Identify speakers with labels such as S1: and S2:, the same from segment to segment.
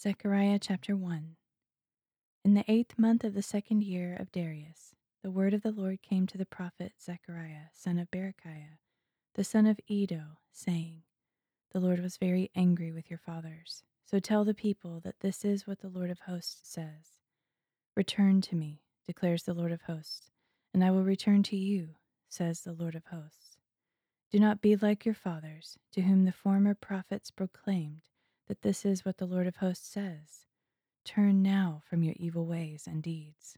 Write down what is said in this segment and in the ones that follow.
S1: Zechariah chapter 1 In the eighth month of the second year of Darius, the word of the Lord came to the prophet Zechariah, son of Berechiah, the son of Iddo, saying, The Lord was very angry with your fathers. So tell the people that this is what the Lord of hosts says Return to me, declares the Lord of hosts, and I will return to you, says the Lord of hosts. Do not be like your fathers, to whom the former prophets proclaimed that this is what the Lord of hosts says Turn now from your evil ways and deeds.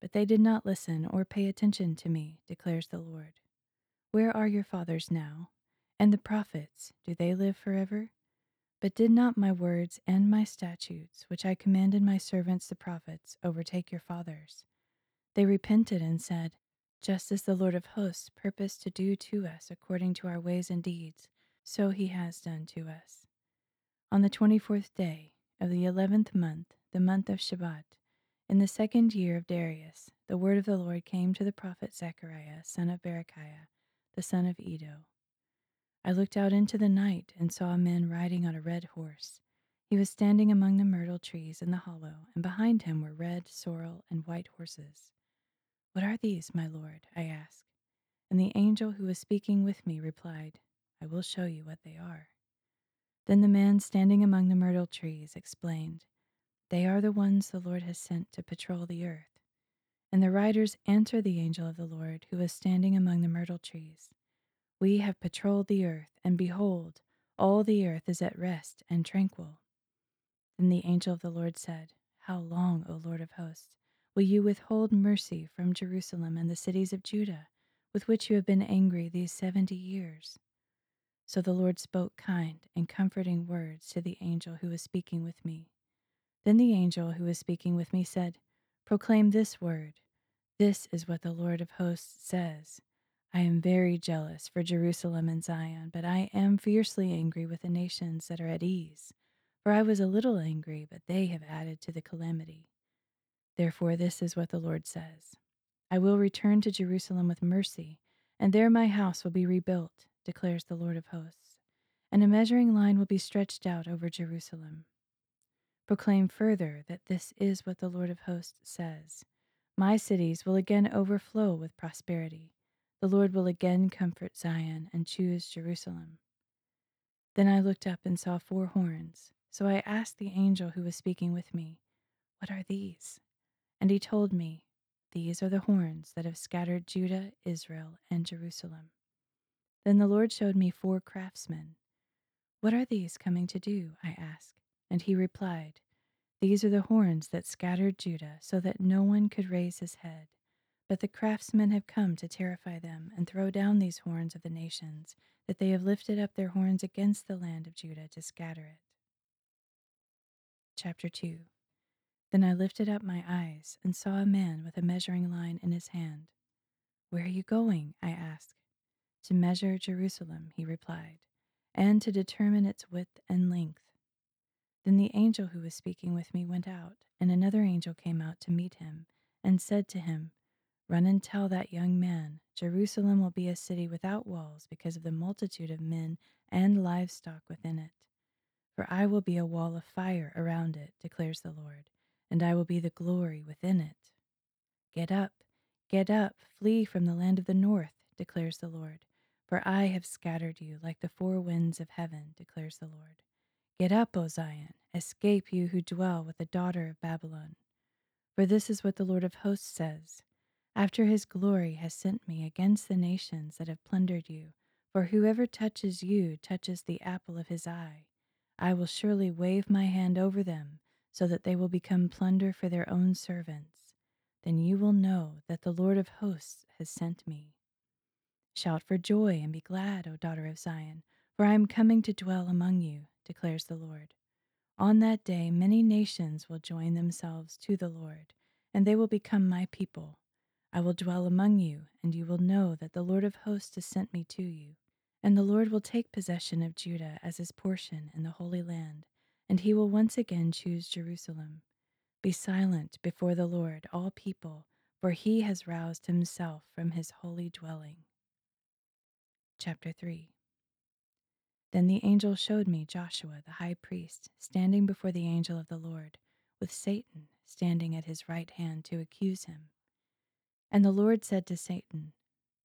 S1: But they did not listen or pay attention to me, declares the Lord. Where are your fathers now? And the prophets, do they live forever? But did not my words and my statutes, which I commanded my servants the prophets, overtake your fathers? They repented and said, Just as the Lord of hosts purposed to do to us according to our ways and deeds, so he has done to us. On the twenty fourth day of the eleventh month, the month of Shebat, in the second year of Darius, the word of the Lord came to the prophet Zechariah, son of Berechiah, the son of Iddo. I looked out into the night and saw a man riding on a red horse. He was standing among the myrtle trees in the hollow, and behind him were red, sorrel, and white horses. What are these, my lord? I asked. And the angel who was speaking with me replied, I will show you what they are. Then the man standing among the myrtle trees explained, They are the ones the Lord has sent to patrol the earth. And the riders answered the angel of the Lord who was standing among the myrtle trees, We have patrolled the earth, and behold, all the earth is at rest and tranquil. Then the angel of the Lord said, How long, O Lord of hosts, will you withhold mercy from Jerusalem and the cities of Judah, with which you have been angry these seventy years? So the Lord spoke kind and comforting words to the angel who was speaking with me. Then the angel who was speaking with me said, Proclaim this word. This is what the Lord of hosts says. I am very jealous for Jerusalem and Zion, but I am fiercely angry with the nations that are at ease. For I was a little angry, but they have added to the calamity. Therefore, this is what the Lord says I will return to Jerusalem with mercy, and there my house will be rebuilt declares the Lord of hosts, and a measuring line will be stretched out over Jerusalem. Proclaim further that this is what the Lord of hosts says My cities will again overflow with prosperity. The Lord will again comfort Zion and choose Jerusalem. Then I looked up and saw four horns. So I asked the angel who was speaking with me, What are these? And he told me, These are the horns that have scattered Judah, Israel, and Jerusalem. Then the Lord showed me four craftsmen. What are these coming to do? I asked. And he replied, These are the horns that scattered Judah, so that no one could raise his head. But the craftsmen have come to terrify them and throw down these horns of the nations, that they have lifted up their horns against the land of Judah to scatter it. Chapter 2 Then I lifted up my eyes and saw a man with a measuring line in his hand. Where are you going? I asked. To measure Jerusalem, he replied, and to determine its width and length. Then the angel who was speaking with me went out, and another angel came out to meet him, and said to him, Run and tell that young man, Jerusalem will be a city without walls because of the multitude of men and livestock within it. For I will be a wall of fire around it, declares the Lord, and I will be the glory within it. Get up, get up, flee from the land of the north, declares the Lord for I have scattered you like the four winds of heaven, declares the Lord. Get up, O Zion, escape you who dwell with the daughter of Babylon. For this is what the Lord of hosts says After his glory has sent me against the nations that have plundered you, for whoever touches you touches the apple of his eye. I will surely wave my hand over them, so that they will become plunder for their own servants. Then you will know that the Lord of hosts has sent me. Shout for joy and be glad, O daughter of Zion, for I am coming to dwell among you, declares the Lord. On that day, many nations will join themselves to the Lord, and they will become my people. I will dwell among you, and you will know that the Lord of hosts has sent me to you. And the Lord will take possession of Judah as his portion in the Holy Land, and he will once again choose Jerusalem. Be silent before the Lord, all people, for he has roused himself from his holy dwelling. Chapter 3 Then the angel showed me Joshua the high priest standing before the angel of the Lord, with Satan standing at his right hand to accuse him. And the Lord said to Satan,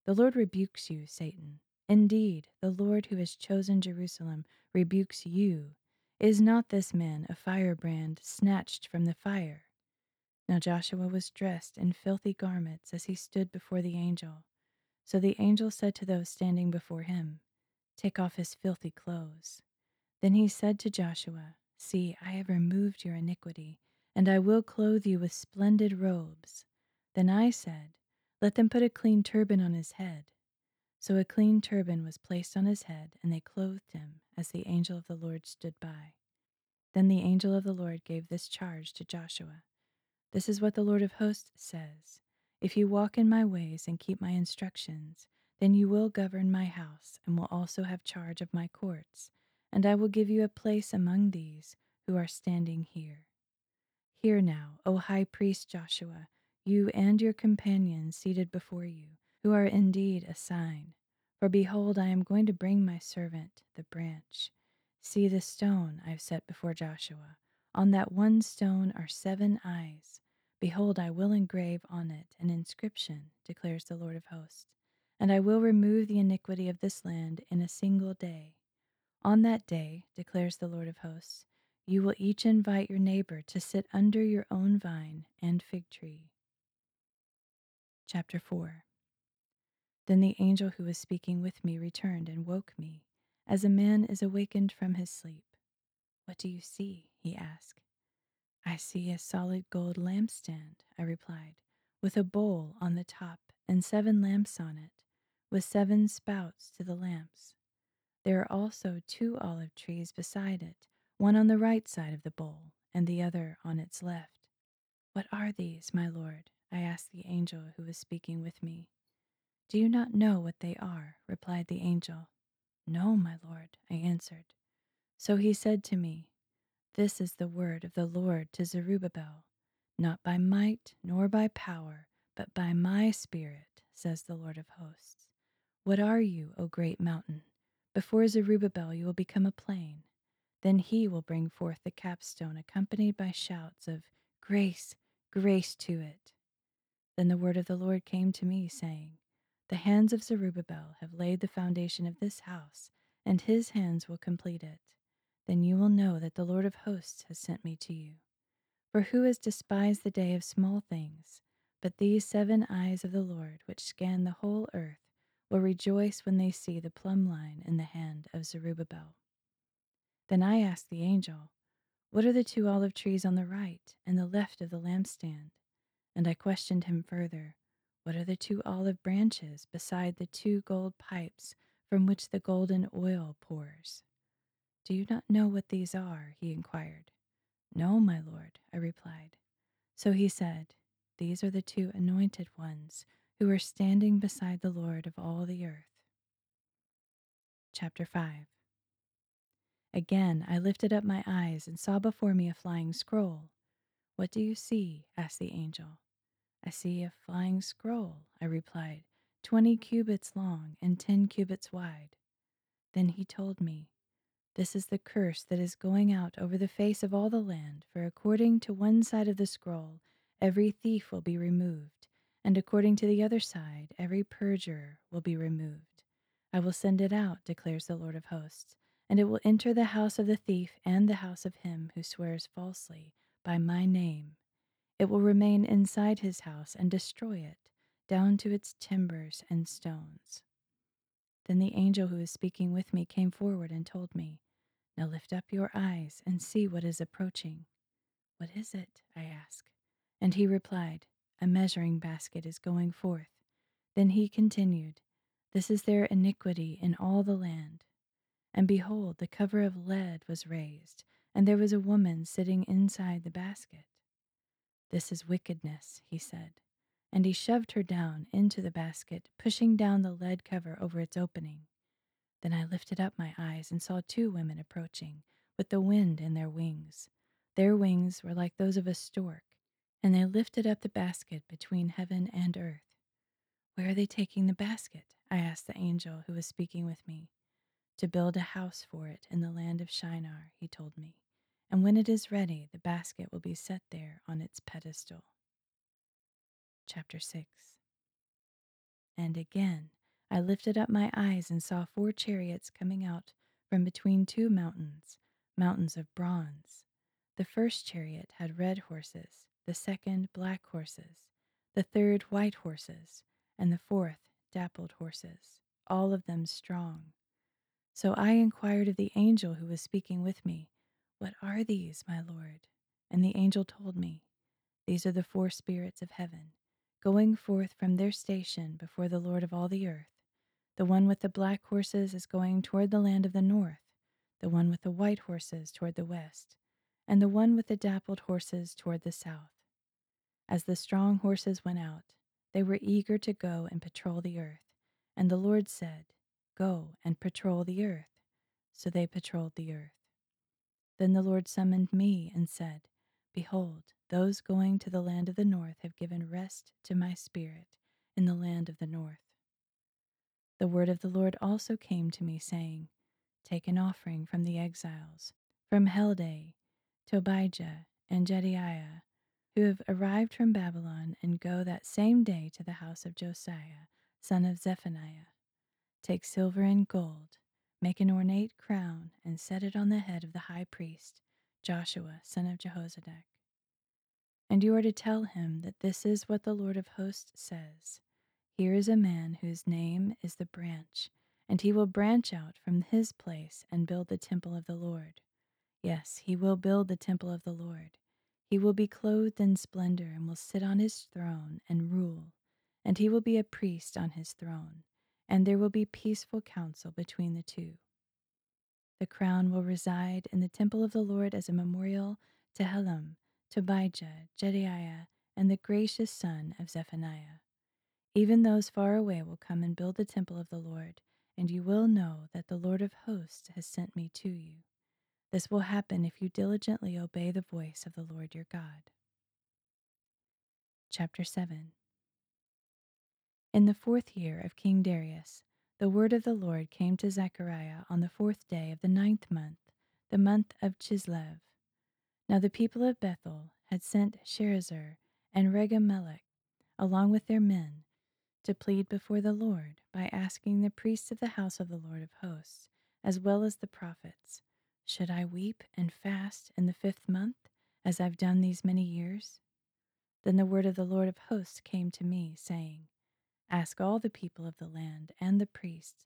S1: The Lord rebukes you, Satan. Indeed, the Lord who has chosen Jerusalem rebukes you. Is not this man a firebrand snatched from the fire? Now Joshua was dressed in filthy garments as he stood before the angel. So the angel said to those standing before him, Take off his filthy clothes. Then he said to Joshua, See, I have removed your iniquity, and I will clothe you with splendid robes. Then I said, Let them put a clean turban on his head. So a clean turban was placed on his head, and they clothed him, as the angel of the Lord stood by. Then the angel of the Lord gave this charge to Joshua This is what the Lord of hosts says If you walk in my ways and keep my instructions, then you will govern my house, and will also have charge of my courts, and I will give you a place among these who are standing here. Hear now, O high priest Joshua, you and your companions seated before you, who are indeed a sign. For behold, I am going to bring my servant, the branch. See the stone I have set before Joshua. On that one stone are seven eyes. Behold, I will engrave on it an inscription, declares the Lord of hosts and I will remove the iniquity of this land in a single day. On that day, declares the Lord of hosts, you will each invite your neighbor to sit under your own vine and fig tree. Chapter 4 Then the angel who was speaking with me returned and woke me, as a man is awakened from his sleep. What do you see? he asked. I see a solid gold lampstand, I replied, with a bowl on the top and seven lamps on it with seven spouts to the lamps. There are also two olive trees beside it, one on the right side of the bowl, and the other on its left. What are these, my lord? I asked the angel who was speaking with me. Do you not know what they are? replied the angel. No, my lord, I answered. So he said to me, This is the word of the Lord to Zerubbabel. Not by might nor by power, but by my spirit, says the Lord of hosts. What are you, O great mountain? Before Zerubbabel you will become a plain. Then he will bring forth the capstone, accompanied by shouts of Grace, grace to it. Then the word of the Lord came to me, saying, The hands of Zerubbabel have laid the foundation of this house, and his hands will complete it. Then you will know that the Lord of hosts has sent me to you. For who has despised the day of small things? But these seven eyes of the Lord, which scan the whole earth, will rejoice when they see the plumb line in the hand of Zerubbabel. Then I asked the angel, What are the two olive trees on the right and the left of the lampstand? And I questioned him further, What are the two olive branches beside the two gold pipes from which the golden oil pours? Do you not know what these are? he inquired. No, my lord, I replied. So he said, These are the two anointed ones who are standing beside the Lord of all the earth. Chapter 5 Again I lifted up my eyes and saw before me a flying scroll. What do you see? asked the angel. I see a flying scroll, I replied, twenty cubits long and ten cubits wide. Then he told me, This is the curse that is going out over the face of all the land, for according to one side of the scroll, every thief will be removed and according to the other side, every perjurer will be removed. I will send it out, declares the Lord of hosts, and it will enter the house of the thief and the house of him who swears falsely by my name. It will remain inside his house and destroy it, down to its timbers and stones. Then the angel who was speaking with me came forward and told me, Now lift up your eyes and see what is approaching. What is it? I asked. And he replied, a measuring basket is going forth. Then he continued, This is their iniquity in all the land. And behold, the cover of lead was raised, and there was a woman sitting inside the basket. This is wickedness, he said. And he shoved her down into the basket, pushing down the lead cover over its opening. Then I lifted up my eyes and saw two women approaching, with the wind in their wings. Their wings were like those of a stork and they lifted up the basket between heaven and earth. Where are they taking the basket? I asked the angel who was speaking with me. to build a house for it in the land of Shinar, he told me, and when it is ready, the basket will be set there on its pedestal. Chapter 6 And again I lifted up my eyes and saw four chariots coming out from between two mountains, mountains of bronze. The first chariot had red horses, the second black horses, the third white horses, and the fourth dappled horses, all of them strong. So I inquired of the angel who was speaking with me, What are these, my Lord? And the angel told me, These are the four spirits of heaven, going forth from their station before the Lord of all the earth. The one with the black horses is going toward the land of the north, the one with the white horses toward the west, and the one with the dappled horses toward the south. As the strong horses went out, they were eager to go and patrol the earth, and the Lord said, Go and patrol the earth. So they patrolled the earth. Then the Lord summoned me and said, Behold, those going to the land of the north have given rest to my spirit in the land of the north. The word of the Lord also came to me, saying, Take an offering from the exiles, from Heldai, Tobijah, and Jedaiah, who have arrived from Babylon, and go that same day to the house of Josiah, son of Zephaniah Take silver and gold, make an ornate crown, and set it on the head of the high priest, Joshua, son of Jehozadak. And you are to tell him that this is what the Lord of hosts says Here is a man whose name is the branch, and he will branch out from his place and build the temple of the Lord. Yes, he will build the temple of the Lord. He will be clothed in splendor and will sit on his throne and rule, and he will be a priest on his throne and there will be peaceful counsel between the two. The crown will reside in the temple of the Lord as a memorial to Helem, Tobijah, Jedaiah, and the gracious son of Zephaniah. Even those far away will come and build the temple of the Lord, and you will know that the Lord of hosts has sent me to you. This will happen if you diligently obey the voice of the Lord your God. Chapter 7 in the fourth year of King Darius, the word of the Lord came to Zechariah on the fourth day of the ninth month, the month of Chislev. Now the people of Bethel had sent Sherezer and Regem-melech, along with their men, to plead before the Lord by asking the priests of the house of the Lord of hosts, as well as the prophets, Should I weep and fast in the fifth month, as I've done these many years? Then the word of the Lord of hosts came to me, saying, Ask all the people of the land and the priests,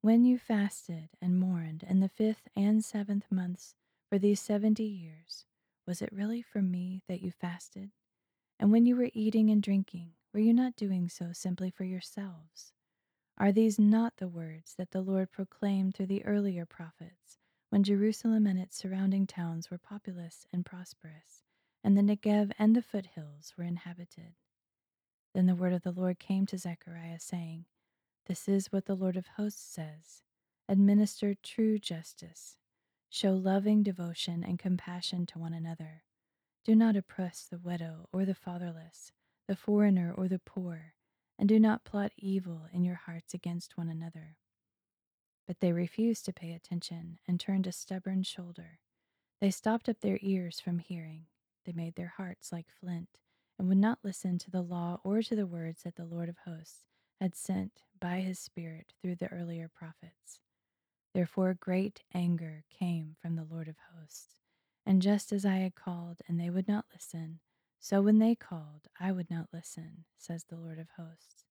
S1: when you fasted and mourned in the fifth and seventh months for these seventy years, was it really for me that you fasted? And when you were eating and drinking, were you not doing so simply for yourselves? Are these not the words that the Lord proclaimed through the earlier prophets, when Jerusalem and its surrounding towns were populous and prosperous, and the Negev and the foothills were inhabited? Then the word of the Lord came to Zechariah, saying, This is what the Lord of hosts says Administer true justice, show loving devotion and compassion to one another. Do not oppress the widow or the fatherless, the foreigner or the poor, and do not plot evil in your hearts against one another. But they refused to pay attention and turned a stubborn shoulder. They stopped up their ears from hearing. They made their hearts like flint and would not listen to the law or to the words that the Lord of hosts had sent by his Spirit through the earlier prophets. Therefore, great anger came from the Lord of hosts. And just as I had called, and they would not listen, so when they called, I would not listen, says the Lord of hosts.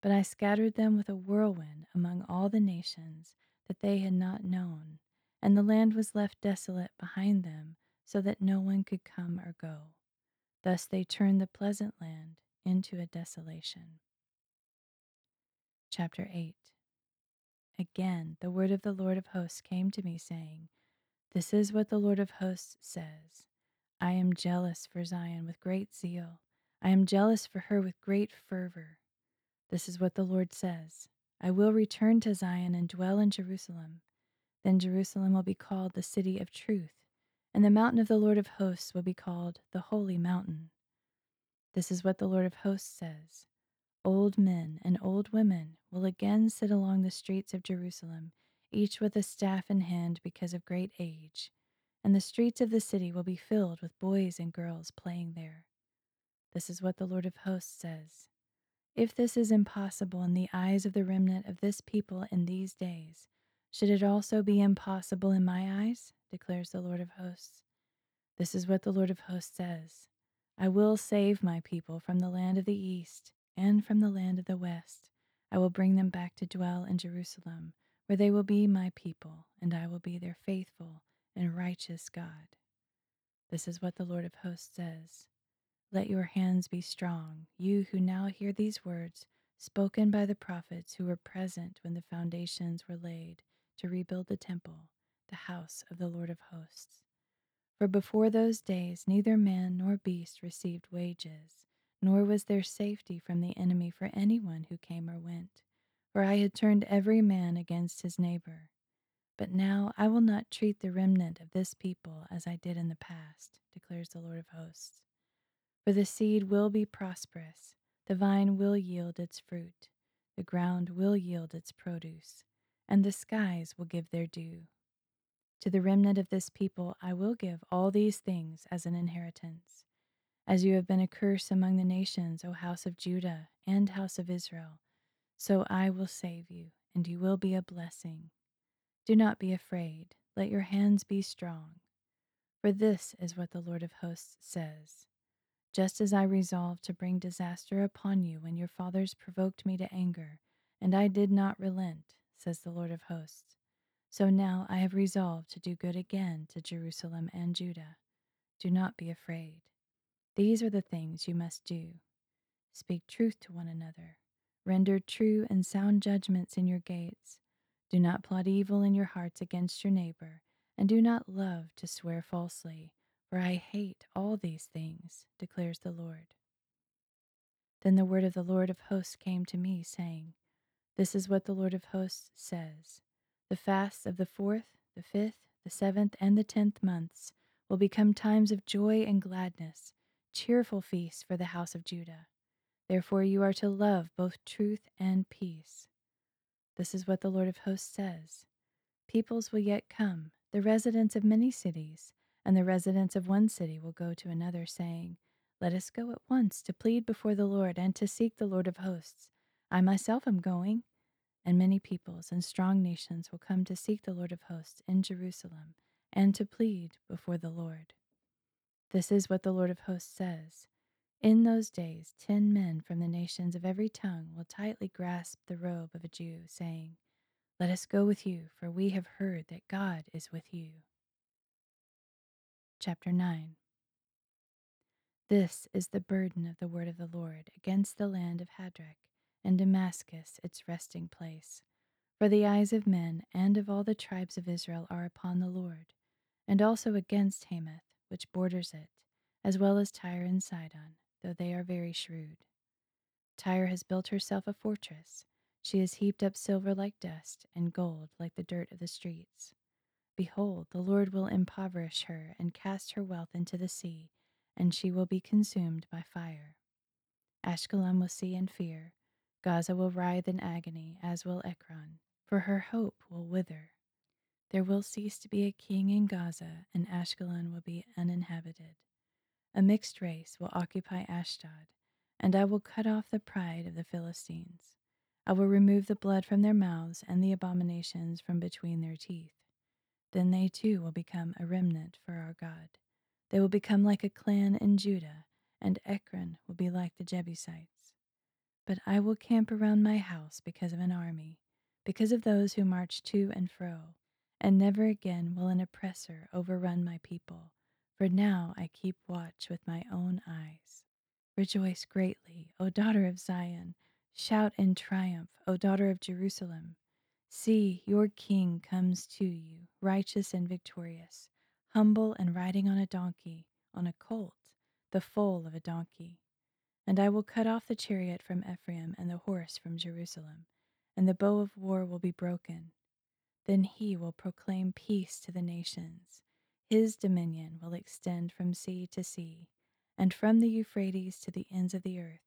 S1: But I scattered them with a whirlwind among all the nations that they had not known, and the land was left desolate behind them, so that no one could come or go. Thus they turned the pleasant land into a desolation. Chapter 8 Again, the word of the Lord of hosts came to me, saying, This is what the Lord of hosts says I am jealous for Zion with great zeal, I am jealous for her with great fervor. This is what the Lord says I will return to Zion and dwell in Jerusalem. Then Jerusalem will be called the city of truth and the mountain of the Lord of hosts will be called the Holy Mountain. This is what the Lord of hosts says Old men and old women will again sit along the streets of Jerusalem, each with a staff in hand because of great age, and the streets of the city will be filled with boys and girls playing there. This is what the Lord of hosts says. If this is impossible in the eyes of the remnant of this people in these days, should it also be impossible in my eyes? declares the Lord of hosts. This is what the Lord of hosts says I will save my people from the land of the east and from the land of the west. I will bring them back to dwell in Jerusalem, where they will be my people, and I will be their faithful and righteous God. This is what the Lord of hosts says Let your hands be strong, you who now hear these words spoken by the prophets who were present when the foundations were laid to rebuild the temple, the house of the Lord of hosts. For before those days neither man nor beast received wages, nor was there safety from the enemy for anyone who came or went, for I had turned every man against his neighbor. But now I will not treat the remnant of this people as I did in the past, declares the Lord of hosts. For the seed will be prosperous, the vine will yield its fruit, the ground will yield its produce, and the skies will give their due. To the remnant of this people I will give all these things as an inheritance. As you have been a curse among the nations, O house of Judah and house of Israel, so I will save you, and you will be a blessing. Do not be afraid, let your hands be strong. For this is what the Lord of hosts says Just as I resolved to bring disaster upon you when your fathers provoked me to anger, and I did not relent, says the Lord of hosts so now I have resolved to do good again to Jerusalem and Judah. Do not be afraid. These are the things you must do speak truth to one another, render true and sound judgments in your gates. Do not plot evil in your hearts against your neighbor, and do not love to swear falsely, for I hate all these things, declares the Lord. Then the word of the Lord of hosts came to me, saying, This is what the Lord of hosts says. The fasts of the fourth, the fifth, the seventh, and the tenth months will become times of joy and gladness, cheerful feasts for the house of Judah. Therefore, you are to love both truth and peace. This is what the Lord of hosts says Peoples will yet come, the residents of many cities, and the residents of one city will go to another, saying, Let us go at once to plead before the Lord and to seek the Lord of hosts. I myself am going and many peoples and strong nations will come to seek the Lord of hosts in Jerusalem and to plead before the Lord. This is what the Lord of hosts says. In those days, ten men from the nations of every tongue will tightly grasp the robe of a Jew, saying, Let us go with you, for we have heard that God is with you. Chapter 9 This is the burden of the word of the Lord against the land of Hadrach and Damascus its resting place. For the eyes of men and of all the tribes of Israel are upon the Lord, and also against Hamath, which borders it, as well as Tyre and Sidon, though they are very shrewd. Tyre has built herself a fortress. She has heaped up silver like dust, and gold like the dirt of the streets. Behold, the Lord will impoverish her and cast her wealth into the sea, and she will be consumed by fire. Ashkelon will see and fear, Gaza will writhe in agony, as will Ekron, for her hope will wither. There will cease to be a king in Gaza, and Ashkelon will be uninhabited. A mixed race will occupy Ashdod, and I will cut off the pride of the Philistines. I will remove the blood from their mouths and the abominations from between their teeth. Then they too will become a remnant for our God. They will become like a clan in Judah, and Ekron will be like the Jebusites. But I will camp around my house because of an army, because of those who march to and fro, and never again will an oppressor overrun my people, for now I keep watch with my own eyes. Rejoice greatly, O daughter of Zion. Shout in triumph, O daughter of Jerusalem. See, your king comes to you, righteous and victorious, humble and riding on a donkey, on a colt, the foal of a donkey. And I will cut off the chariot from Ephraim and the horse from Jerusalem, and the bow of war will be broken. Then he will proclaim peace to the nations. His dominion will extend from sea to sea, and from the Euphrates to the ends of the earth.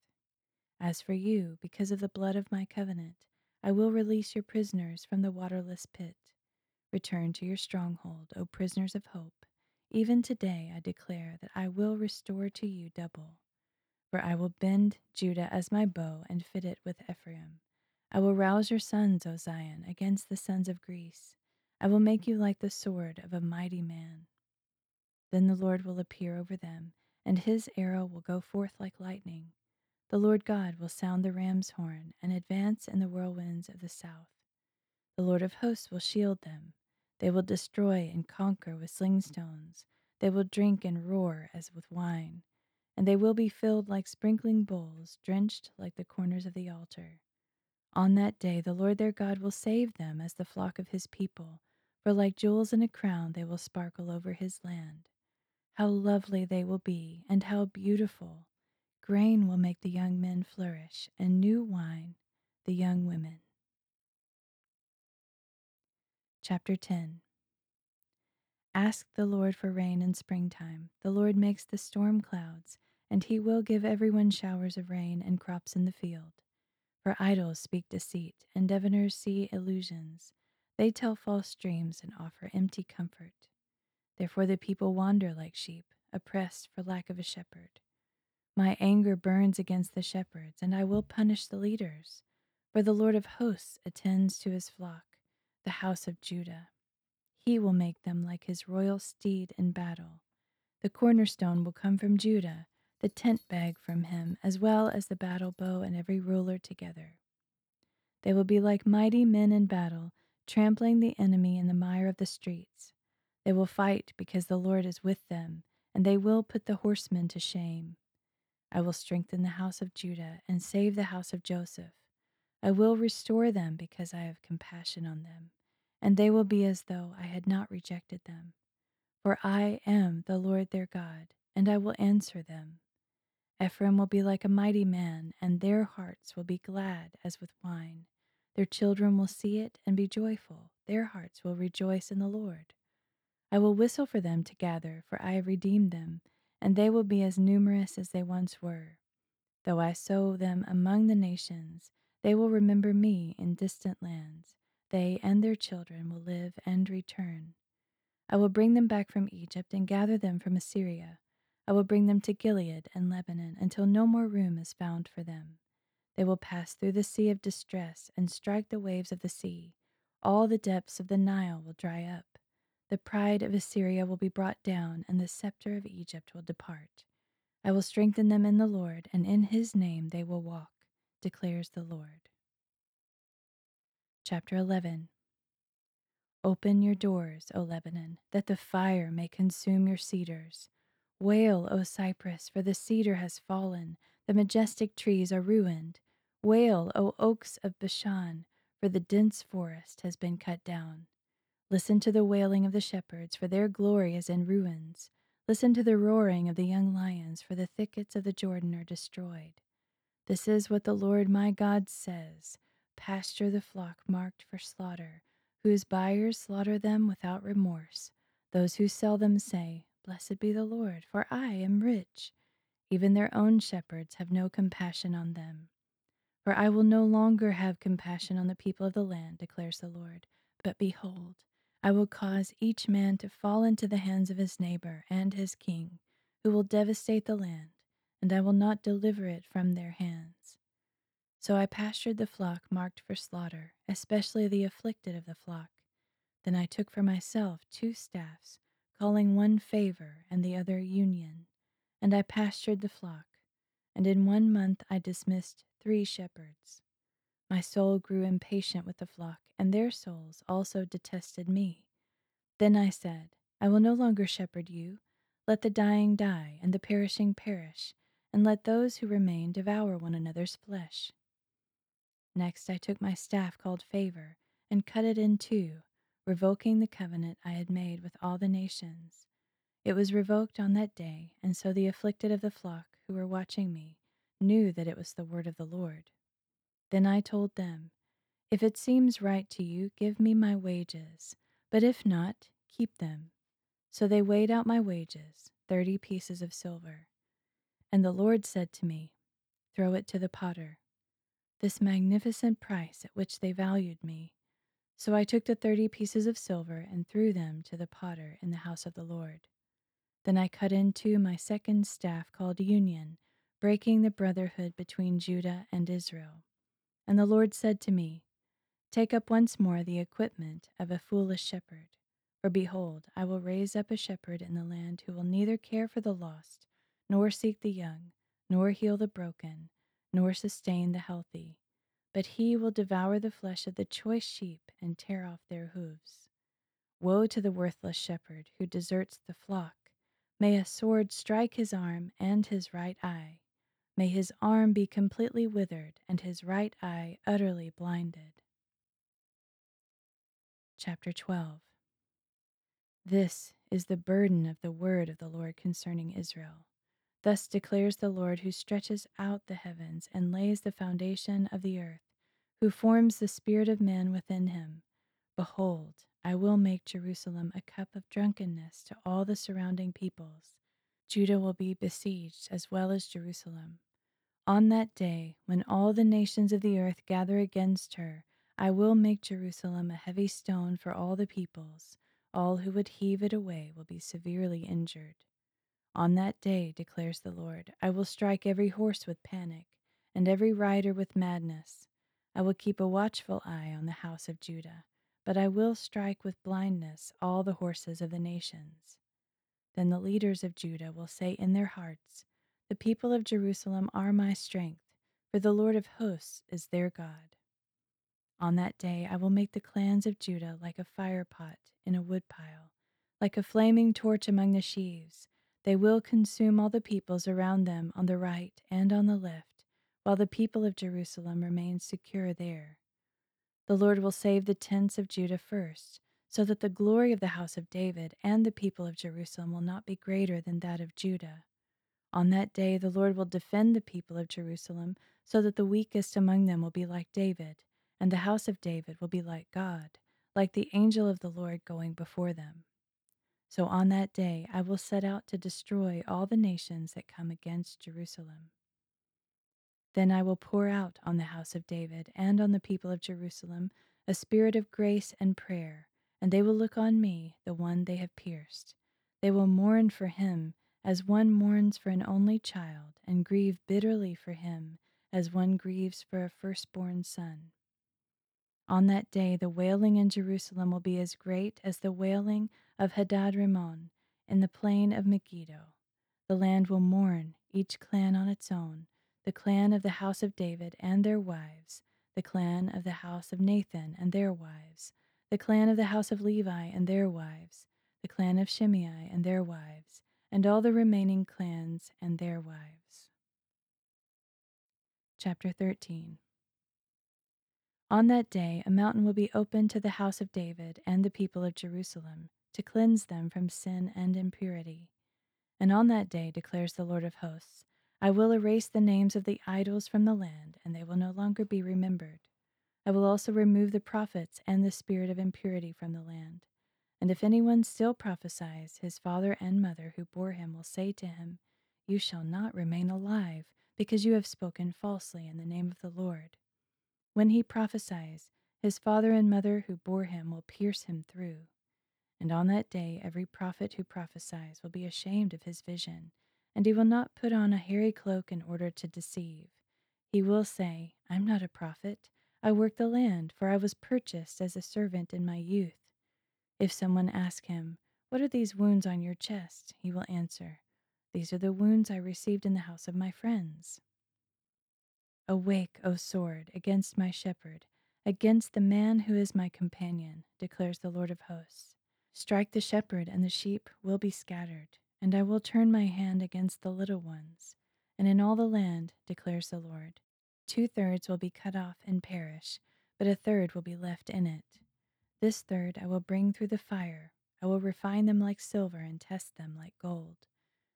S1: As for you, because of the blood of my covenant, I will release your prisoners from the waterless pit, Return to your stronghold, O prisoners of hope. Even today I declare that I will restore to you double. For I will bend Judah as my bow and fit it with Ephraim. I will rouse your sons, O Zion, against the sons of Greece. I will make you like the sword of a mighty man. Then the Lord will appear over them, and his arrow will go forth like lightning. The Lord God will sound the ram's horn and advance in the whirlwinds of the south. The Lord of hosts will shield them. They will destroy and conquer with sling stones. They will drink and roar as with wine, and they will be filled like sprinkling bowls, drenched like the corners of the altar. On that day, the Lord their God will save them as the flock of his people, for like jewels in a crown, they will sparkle over his land. How lovely they will be, and how beautiful! Grain will make the young men flourish, and new wine the young women. Chapter 10 Ask the Lord for rain in springtime. The Lord makes the storm clouds, and he will give everyone showers of rain and crops in the field. For idols speak deceit, and diviners see illusions. They tell false dreams and offer empty comfort. Therefore the people wander like sheep, oppressed for lack of a shepherd. My anger burns against the shepherds, and I will punish the leaders. For the Lord of hosts attends to his flock, the house of Judah. He will make them like his royal steed in battle. The cornerstone will come from Judah, the tent bag from him, as well as the battle bow and every ruler together. They will be like mighty men in battle, trampling the enemy in the mire of the streets. They will fight because the Lord is with them, and they will put the horsemen to shame. I will strengthen the house of Judah and save the house of Joseph. I will restore them because I have compassion on them, and they will be as though I had not rejected them. For I am the Lord their God, and I will answer them. Ephraim will be like a mighty man, and their hearts will be glad as with wine. Their children will see it and be joyful. Their hearts will rejoice in the Lord. I will whistle for them to gather, for I have redeemed them, and they will be as numerous as they once were. Though I sow them among the nations, they will remember me in distant lands. They and their children will live and return. I will bring them back from Egypt and gather them from Assyria. I will bring them to Gilead and Lebanon until no more room is found for them. They will pass through the sea of distress and strike the waves of the sea. All the depths of the Nile will dry up. The pride of Assyria will be brought down, and the scepter of Egypt will depart. I will strengthen them in the Lord, and in his name they will walk, declares the Lord. Chapter 11 Open your doors, O Lebanon, that the fire may consume your cedars. Wail, O cypress, for the cedar has fallen, the majestic trees are ruined. Wail, O oaks of Bashan, for the dense forest has been cut down. Listen to the wailing of the shepherds, for their glory is in ruins. Listen to the roaring of the young lions, for the thickets of the Jordan are destroyed. This is what the Lord my God says Pasture the flock marked for slaughter, whose buyers slaughter them without remorse. Those who sell them say, Blessed be the Lord, for I am rich. Even their own shepherds have no compassion on them. For I will no longer have compassion on the people of the land, declares the Lord. But behold, I will cause each man to fall into the hands of his neighbor and his king, who will devastate the land, and I will not deliver it from their hands. So I pastured the flock marked for slaughter, especially the afflicted of the flock. Then I took for myself two staffs calling one favor and the other union. And I pastured the flock, and in one month I dismissed three shepherds. My soul grew impatient with the flock, and their souls also detested me. Then I said, I will no longer shepherd you. Let the dying die, and the perishing perish, and let those who remain devour one another's flesh. Next I took my staff called favor, and cut it in two revoking the covenant I had made with all the nations. It was revoked on that day, and so the afflicted of the flock who were watching me knew that it was the word of the Lord. Then I told them, If it seems right to you, give me my wages, but if not, keep them. So they weighed out my wages, thirty pieces of silver. And the Lord said to me, Throw it to the potter. This magnificent price at which they valued me So I took the thirty pieces of silver and threw them to the potter in the house of the Lord. Then I cut in two my second staff called Union, breaking the brotherhood between Judah and Israel. And the Lord said to me, Take up once more the equipment of a foolish shepherd. For behold, I will raise up a shepherd in the land who will neither care for the lost, nor seek the young, nor heal the broken, nor sustain the healthy but he will devour the flesh of the choice sheep and tear off their hooves. Woe to the worthless shepherd who deserts the flock. May a sword strike his arm and his right eye. May his arm be completely withered and his right eye utterly blinded. Chapter 12 This is the burden of the word of the Lord concerning Israel. Thus declares the Lord who stretches out the heavens and lays the foundation of the earth who forms the spirit of man within him. Behold, I will make Jerusalem a cup of drunkenness to all the surrounding peoples. Judah will be besieged as well as Jerusalem. On that day, when all the nations of the earth gather against her, I will make Jerusalem a heavy stone for all the peoples. All who would heave it away will be severely injured. On that day, declares the Lord, I will strike every horse with panic, and every rider with madness. I will keep a watchful eye on the house of Judah, but I will strike with blindness all the horses of the nations. Then the leaders of Judah will say in their hearts, The people of Jerusalem are my strength, for the Lord of hosts is their God. On that day I will make the clans of Judah like a fire pot in a woodpile, like a flaming torch among the sheaves. They will consume all the peoples around them on the right and on the left while the people of Jerusalem remain secure there. The Lord will save the tents of Judah first, so that the glory of the house of David and the people of Jerusalem will not be greater than that of Judah. On that day, the Lord will defend the people of Jerusalem, so that the weakest among them will be like David, and the house of David will be like God, like the angel of the Lord going before them. So on that day, I will set out to destroy all the nations that come against Jerusalem. Then I will pour out on the house of David and on the people of Jerusalem a spirit of grace and prayer, and they will look on me, the one they have pierced. They will mourn for him as one mourns for an only child, and grieve bitterly for him as one grieves for a firstborn son. On that day, the wailing in Jerusalem will be as great as the wailing of Hadad Rimmon in the plain of Megiddo. The land will mourn, each clan on its own the clan of the house of David and their wives, the clan of the house of Nathan and their wives, the clan of the house of Levi and their wives, the clan of Shimei and their wives, and all the remaining clans and their wives. Chapter 13 On that day, a mountain will be opened to the house of David and the people of Jerusalem, to cleanse them from sin and impurity. And on that day, declares the Lord of hosts, I will erase the names of the idols from the land, and they will no longer be remembered. I will also remove the prophets and the spirit of impurity from the land. And if anyone still prophesies, his father and mother who bore him will say to him, You shall not remain alive, because you have spoken falsely in the name of the Lord. When he prophesies, his father and mother who bore him will pierce him through. And on that day, every prophet who prophesies will be ashamed of his vision and he will not put on a hairy cloak in order to deceive. He will say, I'm not a prophet. I work the land, for I was purchased as a servant in my youth. If someone ask him, What are these wounds on your chest? he will answer, These are the wounds I received in the house of my friends. Awake, O sword, against my shepherd, against the man who is my companion, declares the Lord of hosts. Strike the shepherd, and the sheep will be scattered. And I will turn my hand against the little ones, and in all the land, declares the Lord, two thirds will be cut off and perish, but a third will be left in it. This third I will bring through the fire. I will refine them like silver and test them like gold.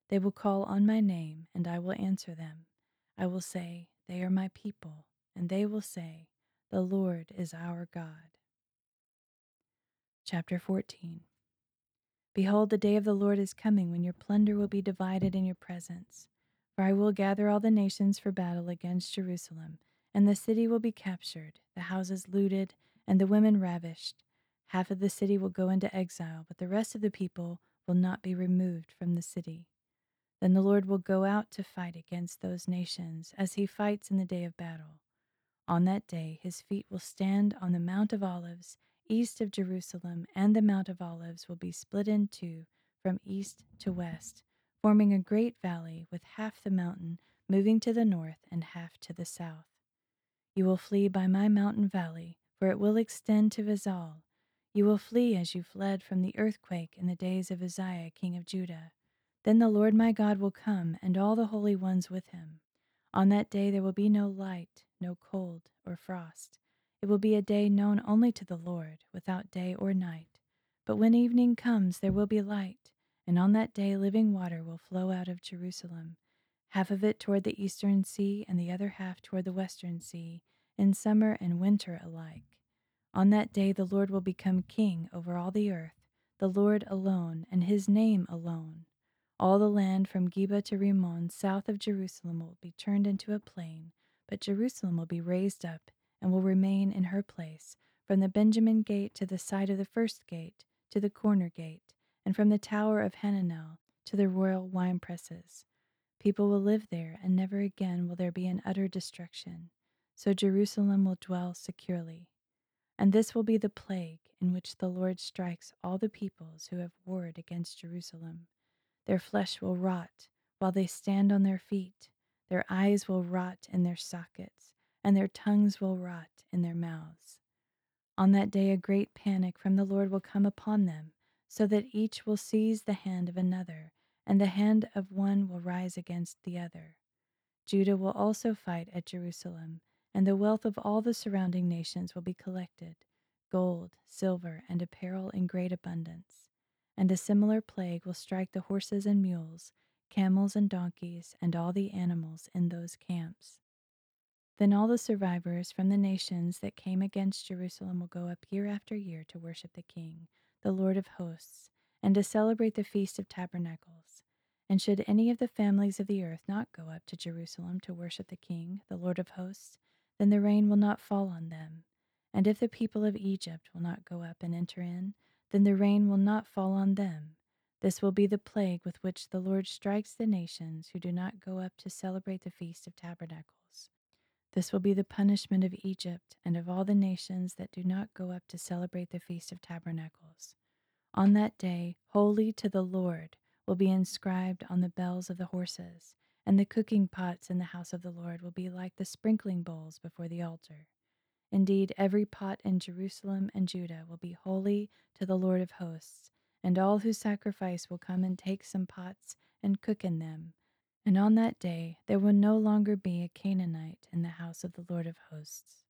S1: They will call on my name, and I will answer them. I will say, They are my people, and they will say, The Lord is our God. Chapter 14 Behold, the day of the Lord is coming when your plunder will be divided in your presence. For I will gather all the nations for battle against Jerusalem, and the city will be captured, the houses looted, and the women ravished. Half of the city will go into exile, but the rest of the people will not be removed from the city. Then the Lord will go out to fight against those nations as he fights in the day of battle. On that day, his feet will stand on the Mount of Olives, east of Jerusalem, and the Mount of Olives will be split in two from east to west, forming a great valley with half the mountain moving to the north and half to the south. You will flee by my mountain valley, for it will extend to Azal. You will flee as you fled from the earthquake in the days of Uzziah, king of Judah. Then the Lord my God will come, and all the holy ones with him. On that day there will be no light, no cold or frost. It will be a day known only to the Lord, without day or night. But when evening comes, there will be light, and on that day living water will flow out of Jerusalem, half of it toward the eastern sea, and the other half toward the western sea, in summer and winter alike. On that day the Lord will become king over all the earth, the Lord alone, and his name alone. All the land from Geba to Rimmon, south of Jerusalem, will be turned into a plain, but Jerusalem will be raised up and will remain in her place, from the Benjamin gate to the side of the first gate, to the corner gate, and from the tower of Hananel to the royal wine presses. People will live there, and never again will there be an utter destruction. So Jerusalem will dwell securely. And this will be the plague in which the Lord strikes all the peoples who have warred against Jerusalem. Their flesh will rot while they stand on their feet. Their eyes will rot in their sockets, and their tongues will rot in their mouths. On that day, a great panic from the Lord will come upon them, so that each will seize the hand of another, and the hand of one will rise against the other. Judah will also fight at Jerusalem, and the wealth of all the surrounding nations will be collected gold, silver, and apparel in great abundance and a similar plague will strike the horses and mules, camels and donkeys, and all the animals in those camps. Then all the survivors from the nations that came against Jerusalem will go up year after year to worship the King, the Lord of hosts, and to celebrate the Feast of Tabernacles. And should any of the families of the earth not go up to Jerusalem to worship the King, the Lord of hosts, then the rain will not fall on them. And if the people of Egypt will not go up and enter in, then the rain will not fall on them. This will be the plague with which the Lord strikes the nations who do not go up to celebrate the Feast of Tabernacles. This will be the punishment of Egypt and of all the nations that do not go up to celebrate the Feast of Tabernacles. On that day, holy to the Lord will be inscribed on the bells of the horses, and the cooking pots in the house of the Lord will be like the sprinkling bowls before the altar. Indeed, every pot in Jerusalem and Judah will be holy to the Lord of hosts, and all who sacrifice will come and take some pots and cook in them. And on that day there will no longer be a Canaanite in the house of the Lord of hosts.